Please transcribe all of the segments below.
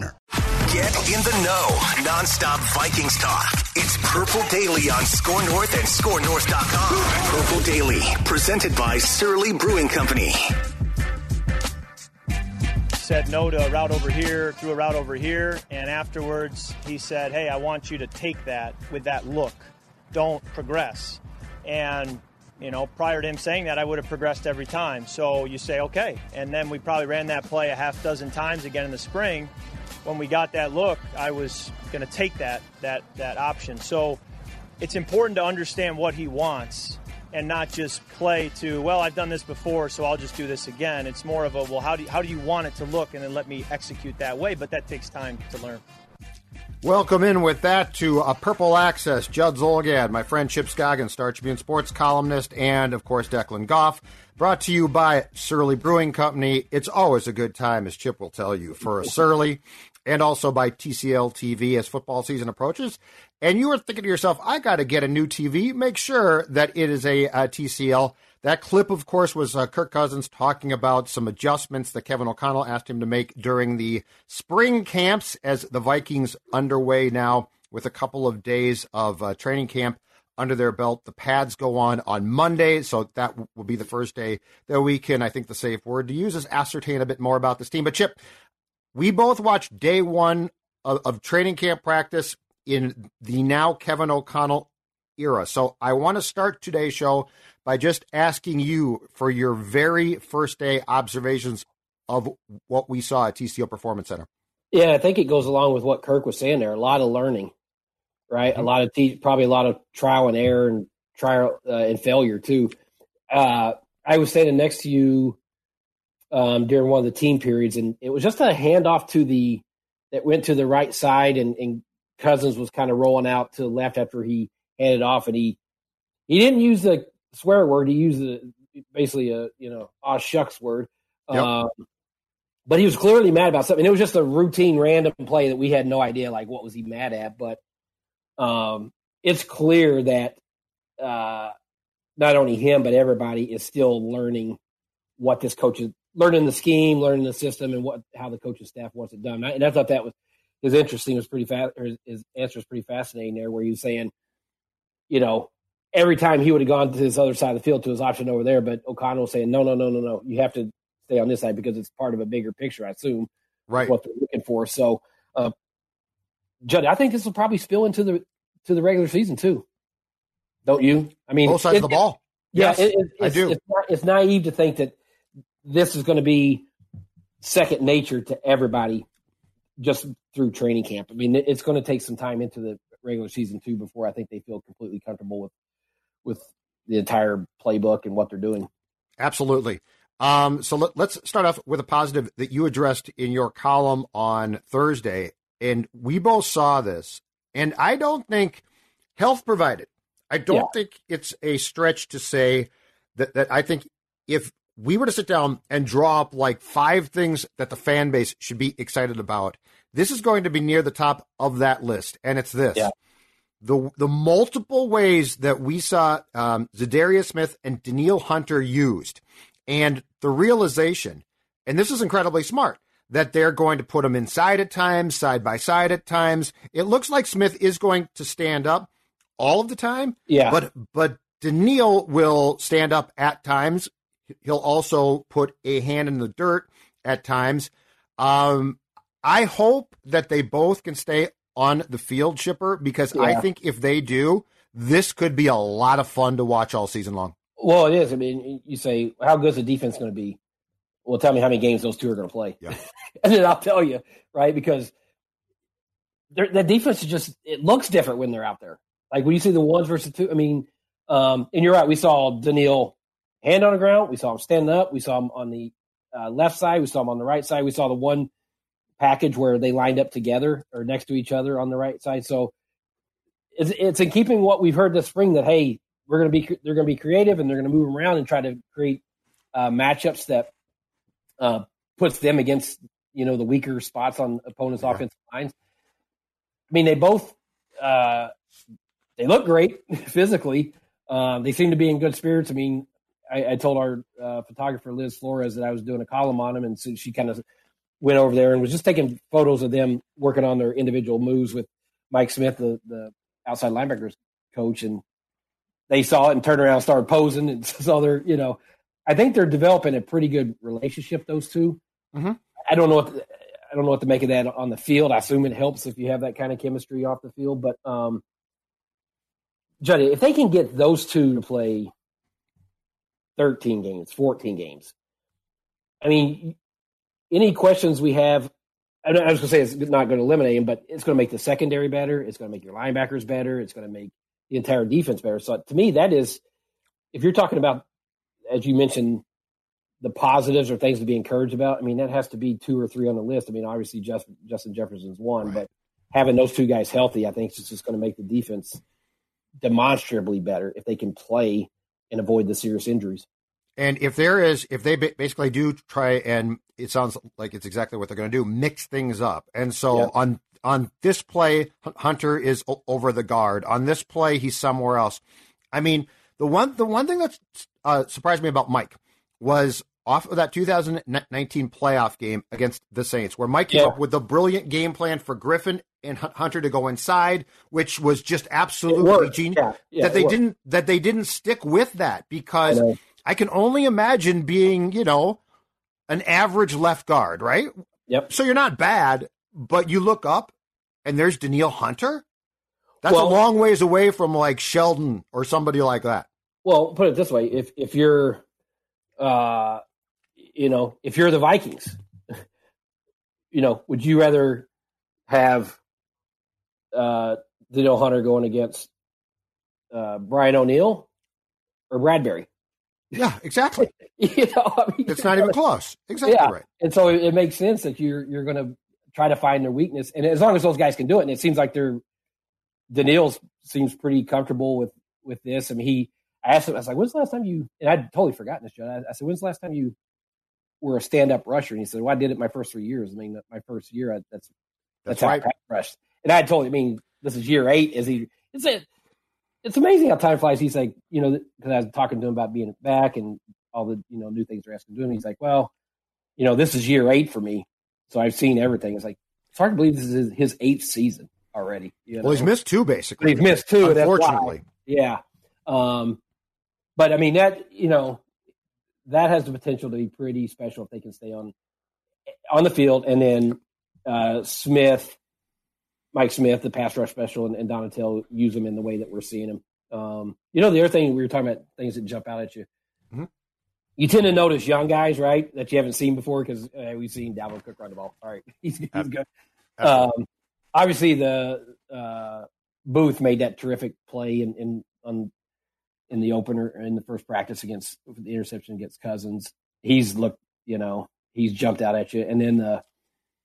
Get in the know. Nonstop Vikings talk. It's Purple Daily on Score North and ScoreNorth.com. Purple Daily, presented by Surly Brewing Company. Said no to a route over here, threw a route over here, and afterwards he said, Hey, I want you to take that with that look. Don't progress. And you know, prior to him saying that, I would have progressed every time. So you say, okay. And then we probably ran that play a half dozen times again in the spring. When we got that look, I was going to take that that that option. So it's important to understand what he wants and not just play to, well, I've done this before, so I'll just do this again. It's more of a, well, how do you, how do you want it to look, and then let me execute that way. But that takes time to learn. Welcome in with that to a Purple Access. Judd Zulgad, my friend Chip Scoggins, Star Tribune sports columnist, and of course Declan Goff. Brought to you by Surly Brewing Company. It's always a good time, as Chip will tell you, for a Surly, and also by TCL TV as football season approaches. And you are thinking to yourself, I got to get a new TV. Make sure that it is a, a TCL. That clip, of course, was uh, Kirk Cousins talking about some adjustments that Kevin O'Connell asked him to make during the spring camps as the Vikings underway now with a couple of days of uh, training camp under their belt. The pads go on on Monday, so that will be the first day that we can, I think the safe word to use is ascertain a bit more about this team. But Chip, we both watched day one of, of training camp practice in the now Kevin O'Connell era. So I want to start today's show by just asking you for your very first day observations of what we saw at TCO Performance Center. Yeah, I think it goes along with what Kirk was saying there. A lot of learning, right? Mm-hmm. A lot of te- probably a lot of trial and error and trial uh, and failure too. Uh, I was standing next to you um, during one of the team periods, and it was just a handoff to the that went to the right side, and, and Cousins was kind of rolling out to the left after he handed off, and he he didn't use the swear word. He used the basically a you know a shucks word. Yep. Um, but he was clearly mad about something. It was just a routine, random play that we had no idea like what was he mad at. But um, it's clear that uh, not only him but everybody is still learning what this coach is learning the scheme, learning the system, and what how the coaching staff wants it done. And I thought that was his interesting. Was pretty fast. His, his answer was pretty fascinating there, where he was saying, you know, every time he would have gone to this other side of the field to his option over there, but O'Connell was saying, no, no, no, no, no, you have to stay on this side because it's part of a bigger picture. I assume, right? What they're looking for. So, uh, Judd, I think this will probably spill into the to the regular season too. Don't you? I mean, both sides it, of the ball. Yeah, yes, it, it, I do. It's, it's naive to think that this is going to be second nature to everybody just through training camp. I mean, it's going to take some time into the regular season too before I think they feel completely comfortable with with the entire playbook and what they're doing. Absolutely. Um, so let, us start off with a positive that you addressed in your column on Thursday, and we both saw this. And I don't think health provided. I don't yeah. think it's a stretch to say that that I think if we were to sit down and draw up like five things that the fan base should be excited about, this is going to be near the top of that list. And it's this. Yeah. The, the multiple ways that we saw um, Za'Darius Smith and Danielle Hunter used, and the realization, and this is incredibly smart, that they're going to put them inside at times, side by side at times. It looks like Smith is going to stand up all of the time. Yeah. But but Danielle will stand up at times He'll also put a hand in the dirt at times. Um, I hope that they both can stay on the field, Chipper, because yeah. I think if they do, this could be a lot of fun to watch all season long. Well, it is. I mean, you say, how good is the defense going to be? Well, tell me how many games those two are going to play. Yeah. and then I'll tell you, right? Because the defense is just, it looks different when they're out there. Like when you see the ones versus two, I mean, um, and you're right. We saw Danielle hand on the ground. We saw him standing up. We saw him on the uh, left side. We saw him on the right side. We saw the one package where they lined up together or next to each other on the right side. So it's, it's in keeping what we've heard this spring that hey, we're going to be they're going to be creative and they're going to move around and try to create uh, matchups that uh, puts them against you know the weaker spots on opponents' yeah. offensive lines. I mean, they both uh, they look great physically. Um, they seem to be in good spirits. I mean, I, I told our uh, photographer Liz Flores that I was doing a column on them, and so she kind of went over there and was just taking photos of them working on their individual moves with Mike Smith, the, the outside linebackers coach, and they saw it and turned around and started posing and saw they're you know I think they're developing a pretty good relationship those 2 mm-hmm. I don't know what the, I don't know what to make of that on the field. I assume it helps if you have that kind of chemistry off the field, but um, Juddy, if they can get those two to play 13 games, 14 games, I mean, any questions we have, I was going to say it's not going to eliminate him, but it's going to make the secondary better. It's going to make your linebackers better. It's going to make the entire defense better. So to me, that is, if you're talking about, as you mentioned, the positives or things to be encouraged about, I mean, that has to be two or three on the list. I mean, obviously, Justin, Justin Jefferson's one, right. but having those two guys healthy, I think is just going to make the defense demonstrably better if they can play and avoid the serious injuries. And if there is, if they basically do try, and it sounds like it's exactly what they're going to do, mix things up. And so yeah. on on this play, Hunter is over the guard. On this play, he's somewhere else. I mean, the one the one thing that uh, surprised me about Mike was off of that 2019 playoff game against the Saints, where Mike came yeah. up with a brilliant game plan for Griffen and Hunter to go inside, which was just absolutely genius. Yeah. Yeah, that they didn't that they didn't stick with that because I, I, can only imagine being you know an average left guard, right? Yep. So you're not bad, but you look up and there's Danielle Hunter. That's well, a long ways away from like Sheldon or somebody like that. Well, put it this way: if if you're, uh, you know, if you're the Vikings, you know, would you rather have uh, Danielle Hunter going against uh, Brian O'Neill or Bradberry? Yeah, exactly. you know, I mean, it's not even close. Exactly yeah. right. And so it, it makes sense that you're you're going to try to find their weakness, and as long as those guys can do it, and it seems like they're Danielle seems pretty comfortable with with this. I mean, he I asked him, I was like, "When's the last time you?" And I'd totally forgotten this, John. I, I said, "When's the last time you were a stand up rusher?" And he said, "Well, I did it my first three years. I mean, my first year, I, that's that's, that's right. how I rushed." And I told him, I mean, this is year eight. Is he? It's a, it's amazing how time flies. He's like, you know, because I was talking to him about being back and all the you know new things they're asking to do. And he's like, well, you know, this is year eight for me, so I've seen everything. It's like it's hard to believe this is his, his eighth season already. You know? Well, he's missed two basically. He's missed two. Unfortunately, yeah. Um, but I mean that you know that has the potential to be pretty special if they can stay on on the field, and then uh, Smith Mike Smith, the pass rush special, and, and Donatello use them in the way that we're seeing them. Um, you know, the other thing we were talking about things that jump out at you. Mm-hmm. You tend to notice young guys, right, that you haven't seen before because uh, we've seen Dalvin Cook run the ball. All right, he's, he's good. Um, obviously, the uh, Booth made that terrific play in in, on, in the opener in the first practice against the interception against Cousins. He's looked, you know, he's jumped out at you, and then the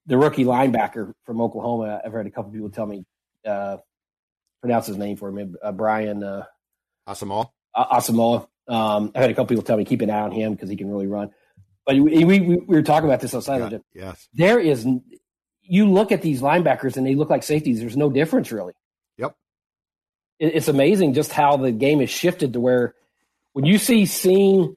the rookie linebacker from Oklahoma. I've heard a couple people tell me uh, pronounce his name for me, uh, Brian uh, Asamoah. Asamoah. Um, I've had a couple people tell me keep an eye on him because he can really run. But we, we, we were talking about this outside yeah, of it. Yes, there is. You look at these linebackers and they look like safeties. There's no difference really. Yep. It, it's amazing just how the game has shifted to where when you see seeing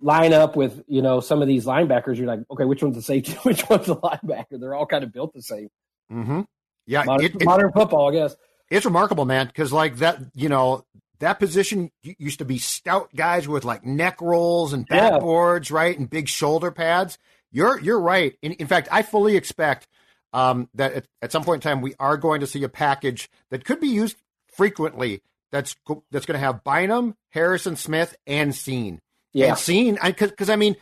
line up with you know some of these linebackers, you're like, okay, which one's the safety? Which one's the linebacker? They're all kind of built the same. Mm-hmm. Yeah, modern, it, modern football, I guess. It's remarkable, man, because like that, you know, that position used to be stout guys with like neck rolls and backboards, yeah. right, and big shoulder pads. You're you're right. In, in fact, I fully expect um, that at, at, some point in time we are going to see a package that could be used frequently. That's that's going to have Bynum, Harrison Smith, and Cine. Yeah, and Cine, because I, I mean,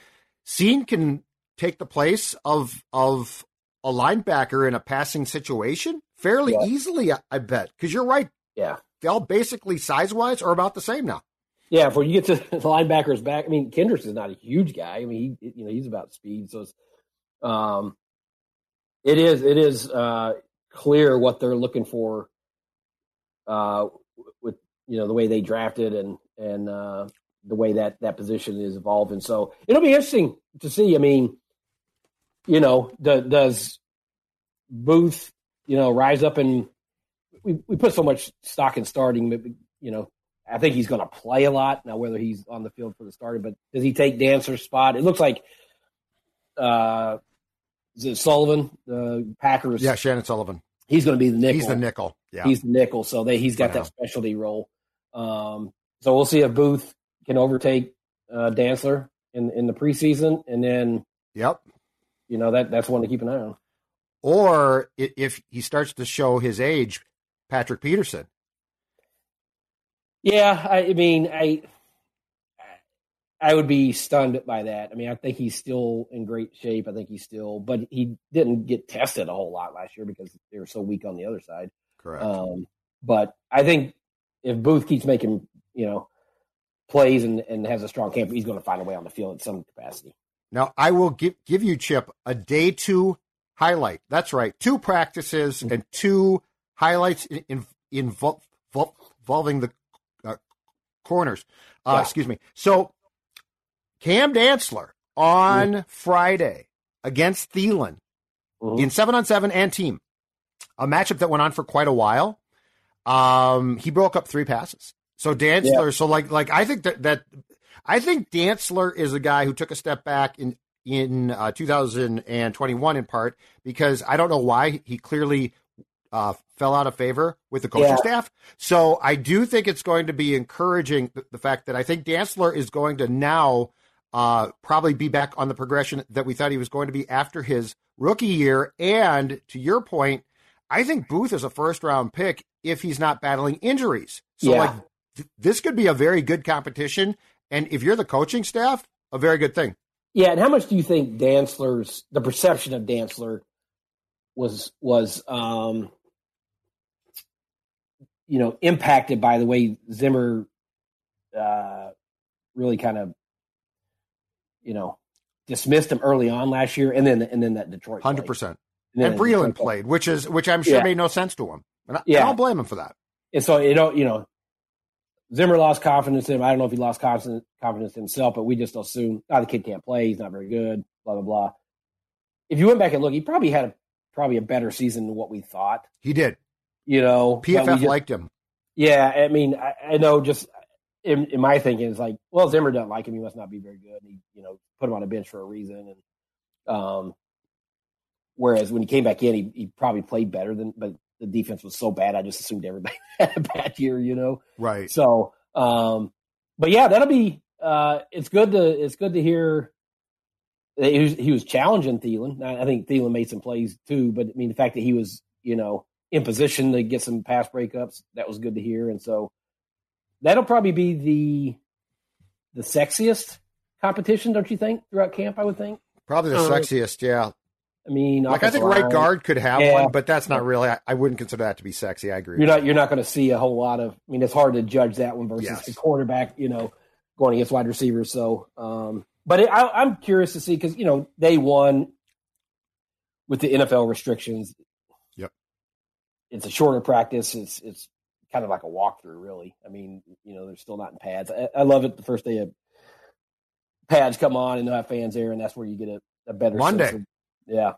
Cine can take the place of of a linebacker in a passing situation fairly yeah. easily. I, I bet because you're right. Yeah, they all basically size wise are about the same now. Yeah, for you get to the linebackers back. I mean, Kendricks is not a huge guy. I mean, he you know he's about speed, so it's um, it is it is uh, clear what they're looking for uh, with you know the way they drafted and and uh, the way that that position is evolving. So it'll be interesting to see. I mean, you know, do, does Booth you know rise up and we we put so much stock in starting, but you know. I think he's going to play a lot now. Whether he's on the field for the starter, but does he take Dantzler's spot? It looks like uh, is it Sullivan, the Packers? Yeah, Chandon Sullivan. He's going to be the nickel. He's the nickel. Yeah, he's the nickel. So they, he's got that specialty role. Um, so we'll see if Booth can overtake uh, Dantzler in in the preseason, and then yep, you know that that's one to keep an eye on. Or if he starts to show his age, Patrick Peterson. Yeah, I, I mean, I I would be stunned by that. I mean, I think he's still in great shape. I think he's still, but he didn't get tested a whole lot last year because they were so weak on the other side. Correct. Um, but I think if Booth keeps making, you know, plays and, and has a strong camp, he's going to find a way on the field in some capacity. Now, I will give give you Chip a day two highlight. That's right, two practices mm-hmm. and two highlights in, in, involving the uh, corners. Uh, yeah. Excuse me. So Cam Dantzler on mm. Friday against Thielen mm-hmm. in seven on seven and team, a matchup that went on for quite a while. Um, he broke up three passes. So Dantzler, yeah. so like like I think that that I think Dantzler is a guy who took a step back in in uh, 2021 in part because I don't know why he clearly uh, fell out of favor with the coaching yeah. staff. So I do think it's going to be encouraging the, the fact that I think Dantzler is going to now uh, probably be back on the progression that we thought he was going to be after his rookie year. And to your point, I think Booth is a first round pick if he's not battling injuries. So, yeah. like, th- this could be a very good competition. And if you're the coaching staff, a very good thing. Yeah. And how much do you think Dantzler's, the perception of Dantzler was, was, um, you know, impacted by the way Zimmer, uh, really kind of you know, dismissed him early on last year, and then and then that Detroit hundred percent. And, and Breeland played, which is which I'm sure yeah. made no sense to him, and I, yeah. I don't blame him for that. And so you know, you know, Zimmer lost confidence in him. I don't know if he lost confidence confidence in himself, but we just assume, oh, the kid can't play. He's not very good. Blah blah blah. If you went back and look, he probably had a probably a better season than what we thought. He did. You know, PFF just, liked him. Yeah, I mean, I, I know just in, in, my thinking it's like, well, Zimmer doesn't like him. He must not be very good. And he, you know, put him on a bench for a reason. And um, whereas when he came back in, he, he probably played better than, but the defense was so bad. I just assumed everybody had a bad year, you know? Right. So, um, but yeah, that'll be, uh, it's good to, it's good to hear he was, he was challenging Thielen. I think Thielen made some plays too, but I mean, the fact that he was, you know, in position to get some pass breakups, that was good to hear. And so, that'll probably be the the sexiest competition, don't you think, throughout camp? I would think probably the uh, sexiest. Yeah. I mean, like I think line. right guard could have yeah. one, but that's not really. I, I, wouldn't consider that to be sexy. I agree. You're not. You're not going to see a whole lot of. I mean, it's hard to judge that one versus yes. the quarterback. You know, going against wide receivers. So, um, but it, I, I'm curious to see because you know day one with the NFL restrictions. Yep. It's a shorter practice. It's it's kind of like a walkthrough, really. I mean, you know, they're still not in pads. I, I love it the first day of pads come on and they'll have fans there, and that's where you get a, a better Monday. Of, yeah,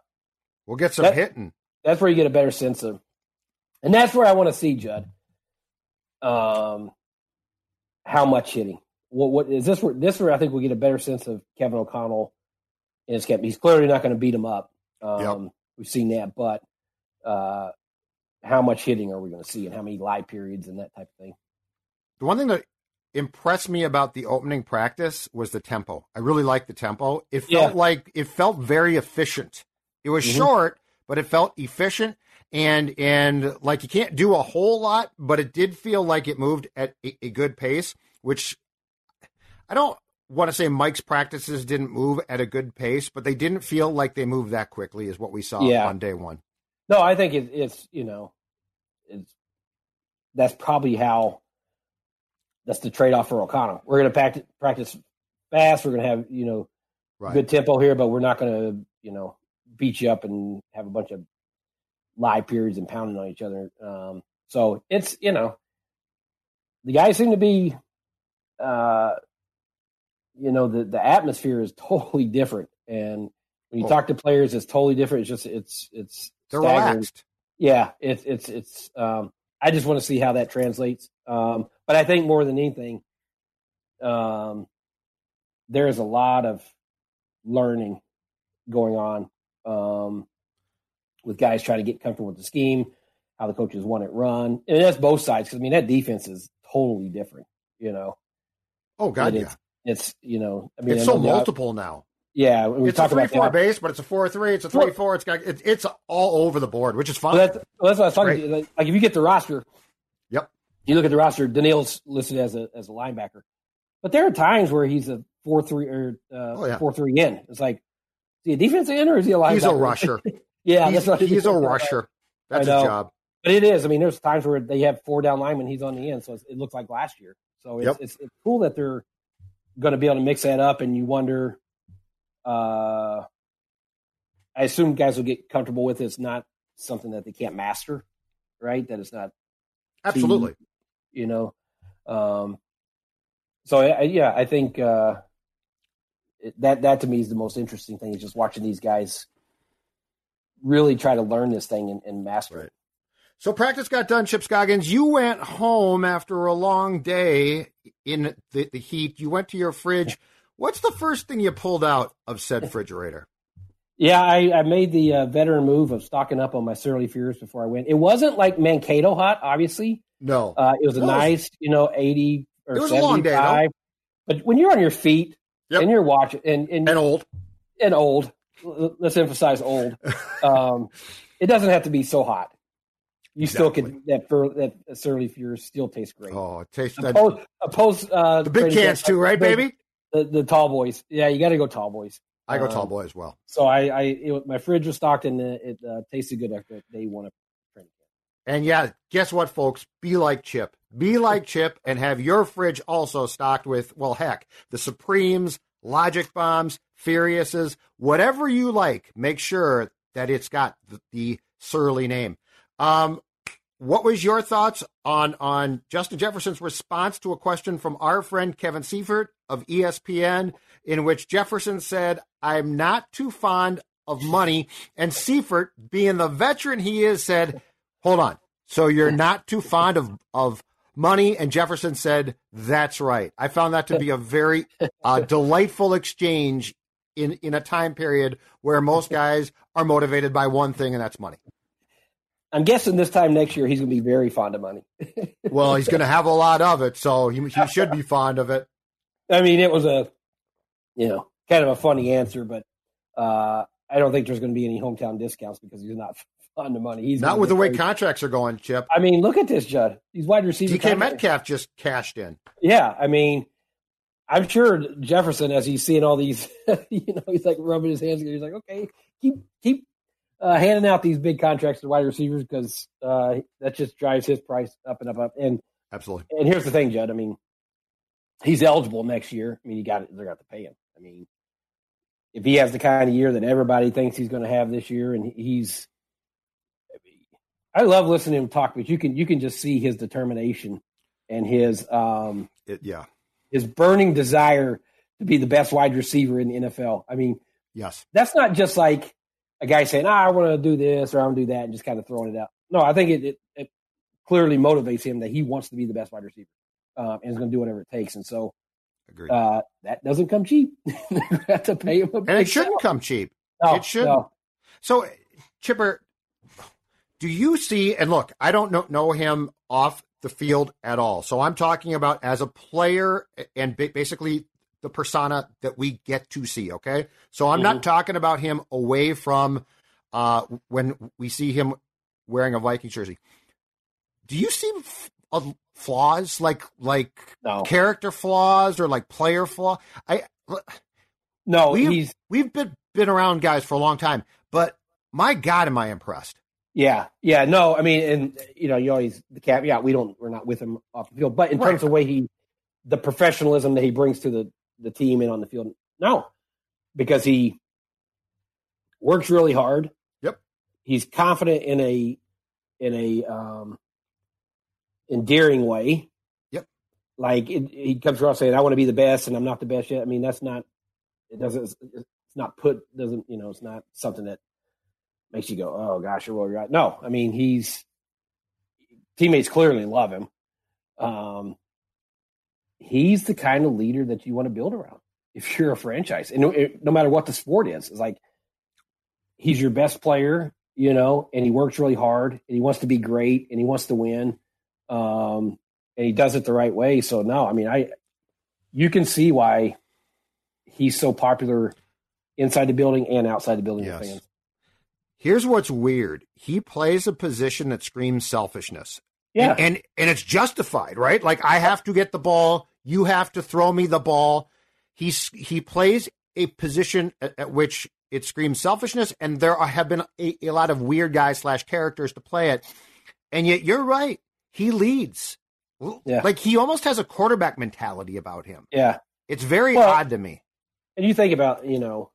we'll get some that, hitting. That's where you get a better sense of, and that's where I want to see Judd. Um, how much hitting? What what is this? Where this where I think we get a better sense of Kevin O'Connell in his camp. He's clearly not going to beat him up. Um, yep. We've seen that, but uh, how much hitting are we going to see and how many live periods and that type of thing. The one thing that impressed me about the opening practice was the tempo. I really liked the tempo. It felt yeah. like it felt very efficient. It was mm-hmm. short, but it felt efficient and and like you can't do a whole lot, but it did feel like it moved at a, a good pace, which I don't want to say Mike's practices didn't move at a good pace, but they didn't feel like they moved that quickly, is what we saw Yeah. on day one. No, I think it, it's you know, it's that's probably how that's the trade off for O'Connell. We're going to practice practice fast. We're going to have you know Right. good tempo here, but we're not going to you know beat you up and have a bunch of live periods and pounding on each other. Um, so it's you know the guys seem to be, uh, you know, the the atmosphere is totally different, and when you Oh. talk to players, it's totally different. It's just it's it's They're staggering. relaxed. Yeah, it's it's it's. Um, I just want to see how that translates. Um, but I think more than anything, um, there is a lot of learning going on um, with guys trying to get comfortable with the scheme, how the coaches want it run, and that's both sides. Because I mean, that defense is totally different. You know, Oh God, It yeah. it's you know, I mean, It's I so multiple now. Yeah, we it's a talk three about four base, but it's a four three. It's a three four. It's got it, it's all over the board, which is fun. Well, that's, well, that's what I was talking Great. to. Like, like, if you get the roster. You look at the roster. Danielle's listed as a as a linebacker, but there are times where he's a four three or uh, Oh, yeah. four three in. It's like, is he a defensive end or is he a linebacker? He's a rusher. yeah, he's, that's what he's a rusher. That's his job. But it is. I mean, there's times where they have four down linemen. He's on the end, so it's, it looks like last year. So it's, Yep. it's it's cool that they're going to be able to mix that up, and you wonder. Uh, I assume guys will get comfortable with it. It's not something that they can't master, right? That it's not Absolutely. You know. Um, so I, I- yeah, I think uh, that that to me is the most interesting thing is just watching these guys really try to learn this thing and, and master Right. it. So practice got done, Chip Scoggins. You went home after a long day in the, the heat. You went to your fridge. What's the first thing you pulled out of said refrigerator? Yeah, I, I made the uh, veteran move of stocking up on my Surly Furious before I went. It wasn't like Mankato hot, obviously. No. Uh, it was a was- nice, you know, eighty or It was a long day. But when you're on your feet Yep. and you're watching and and, and old. and old, let's emphasize old. Um, it doesn't have to be so hot. You still Exactly. can that fur, that Surly Furious still tastes great. Oh, it tastes that. Oppose, oppose uh, The big cans too, right, baby? The, the tall boys. Yeah, you got to go tall boys. I go Um, tall boy as well. So I, I it, my fridge was stocked and it, it uh, tasted good after day one of. And yeah, guess what, folks? Be like Chip. Be like Chip and have your fridge also stocked with, well, heck, the Supremes, Logic Bombs, Furiouses, whatever you like. Make sure that it's got the, the Surly name. Um, what was your thoughts on on Justin Jefferson's response to a question from our friend Kevin Seifert of ESPN, in which Jefferson said, "I'm not too fond of money," and Seifert, being the veteran he is, said, "Hold on, so you're not too fond of of money?" And Jefferson said, "That's right." I found that to be a very uh, delightful exchange in in a time period where most guys are motivated by one thing, and that's money. I'm guessing this time next year he's going to be very fond of money. Well, he's going to have a lot of it, so he, he should be fond of it. I mean, it was a, you know, kind of a funny answer, but uh, I don't think there's going to be any hometown discounts because he's not fond of money. He's Not with the way paid. contracts are going, Chip. I mean, look at this, Judd. These wide receivers. DK Metcalf just cashed in. Yeah, I mean, I'm sure Jefferson, as he's seeing all these, you know, he's like rubbing his hands. He's like, okay, keep keep uh, handing out these big contracts to wide receivers because uh, that just drives his price up and up up. And Absolutely. and here's the thing, Judd. I mean, he's eligible next year. I mean, you got they're got to pay him. I mean, if he has the kind of year that everybody thinks he's going to have this year, and he's, I love listening to him talk, but you can you can just see his determination and his um It, yeah. his burning desire to be the best wide receiver in the NFL. I mean, Yes. that's not just like a guy saying, ah, I want to do this or I want to do that and just kind of throwing it out. No, I think it, it, it clearly motivates him that he wants to be the best wide receiver um, and is going to do whatever it takes. And so uh, that doesn't come cheap. Going have to pay him a and it shouldn't come cheap. No, it shouldn't. no. So, Chipper, do you see? And look, I don't know, know him off the field at all. So I'm talking about as a player and basically the persona that we get to see. Okay, so I'm not talking about him away from uh, when we see him wearing a Viking jersey. Do you see f- uh, flaws like like No. character flaws or like player flaw? I No, we've he's we've been been around guys for a long time, but my God, am I impressed? Yeah, yeah. No, I mean, and you know, you always the cap. Yeah, we don't, we're not with him off the field, but in terms Right. of way he, the professionalism that he brings to the the team and on the field, no, because he works really hard. Yep. He's confident in a in a um endearing way. Yep. Like it, he comes across saying, "I want to be the best, and I'm not the best yet." I mean, that's not. It doesn't. It's not put. Doesn't you know? It's not something that makes you go, "Oh gosh, you're really right." No, I mean he's teammates clearly love him. Um, he's the kind of leader that you want to build around if you're a franchise, and no, it- no matter what the sport is, it's like he's your best player, you know, and he works really hard, and he wants to be great, and he wants to win, um, and he does it the right way. So no, I mean, I you can see why he's so popular inside the building and outside the building with Yes. fans. Here's what's weird. He plays a position that screams selfishness. Yeah, And, and and it's justified, right? Like I have to get the ball, you have to throw me the ball. He's he plays a position at, at which it screams selfishness, and there are, have been a, a lot of weird guys slash characters to play it. And yet you're right. He leads. Yeah. Like he almost has a quarterback mentality about him. yeah. It's very Well- odd to me. And you think about, you know,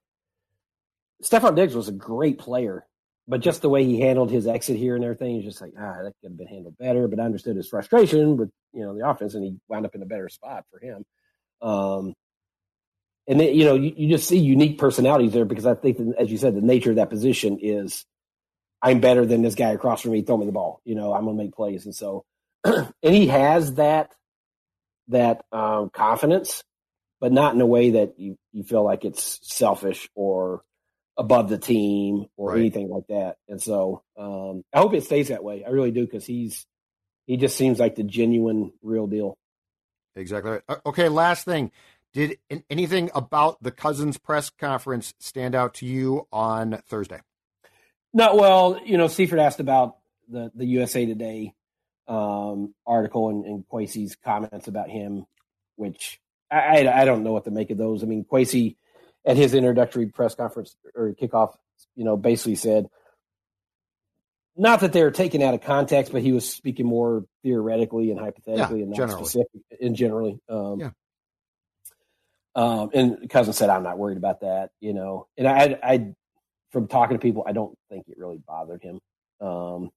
Stefon Diggs was a great player, but just the way he handled his exit here and everything, he's just like, ah, that could have been handled better. But I understood his frustration with, you know, the offense, and he wound up in a better spot for him. Um, and then, you know, you, you just see unique personalities there because I think, as you said, the nature of that position is I'm better than this guy across from me. Throw me the ball. You know, I'm to make plays. And so, and he has that, that um, confidence but not in a way that you, you feel like it's selfish or above the team or Right. anything like that. And so um, I hope it stays that way. I really do because he's he just seems like the genuine real deal. Exactly right. Uh, Okay, last thing. Did anything about the Cousins press conference stand out to you on Thursday? No, well, you know, Seifert asked about the the USA Today um, article and, and Kwesi's comments about him, which I, I I don't know what to make of those. I mean, Kwesi at his introductory press conference or kickoff, you know, basically said not that they're taken out of context, but he was speaking more theoretically and hypothetically Yeah, and not generally. specific and generally. Um, Yeah. Um, and cousin said, "I'm not worried about that," you know. And I, I, from talking to people, I don't think it really bothered him. Um,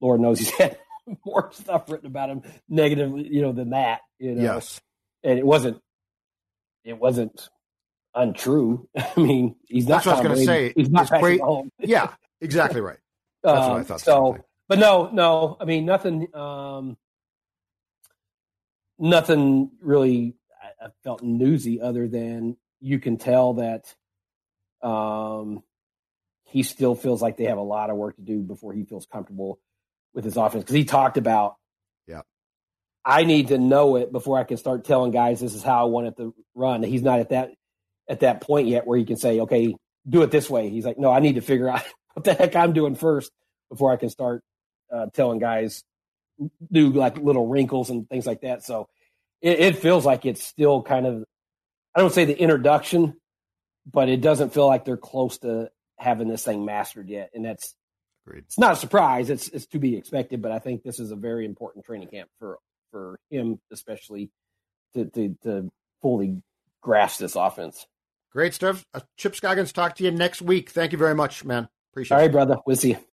Lord knows he's had more stuff written about him negatively, you know, than that. You know, Yes. and it wasn't, it wasn't untrue. I mean, he's not. That's what I was gonna say. He's not Patrick Mahomes. Yeah, exactly right. That's what I Um, thought. So, So, but no, no. I mean, nothing. Um, nothing really. I, I felt newsy other than you can tell that um, he still feels like they have a lot of work to do before he feels comfortable with his offense because he talked about. Yeah. I need to know it before I can start telling guys this is how I want it to run. He's not at that at that point yet where he can say, "Okay, do it this way." He's like, "No, I need to figure out what the heck I'm doing first before I can start uh, telling guys do like little wrinkles and things like that." So it, it feels like it's still kind of I don't say the introduction, but it doesn't feel like they're close to having this thing mastered yet, and that's Agreed. it's not a surprise. It's it's to be expected, but I think this is a very important training camp for for him, especially to to, to fully grasp this offense. Great stuff. Uh, Chip Scoggins, talk to you next week. Thank you very much, man. Appreciate All it. right, brother. We'll see you.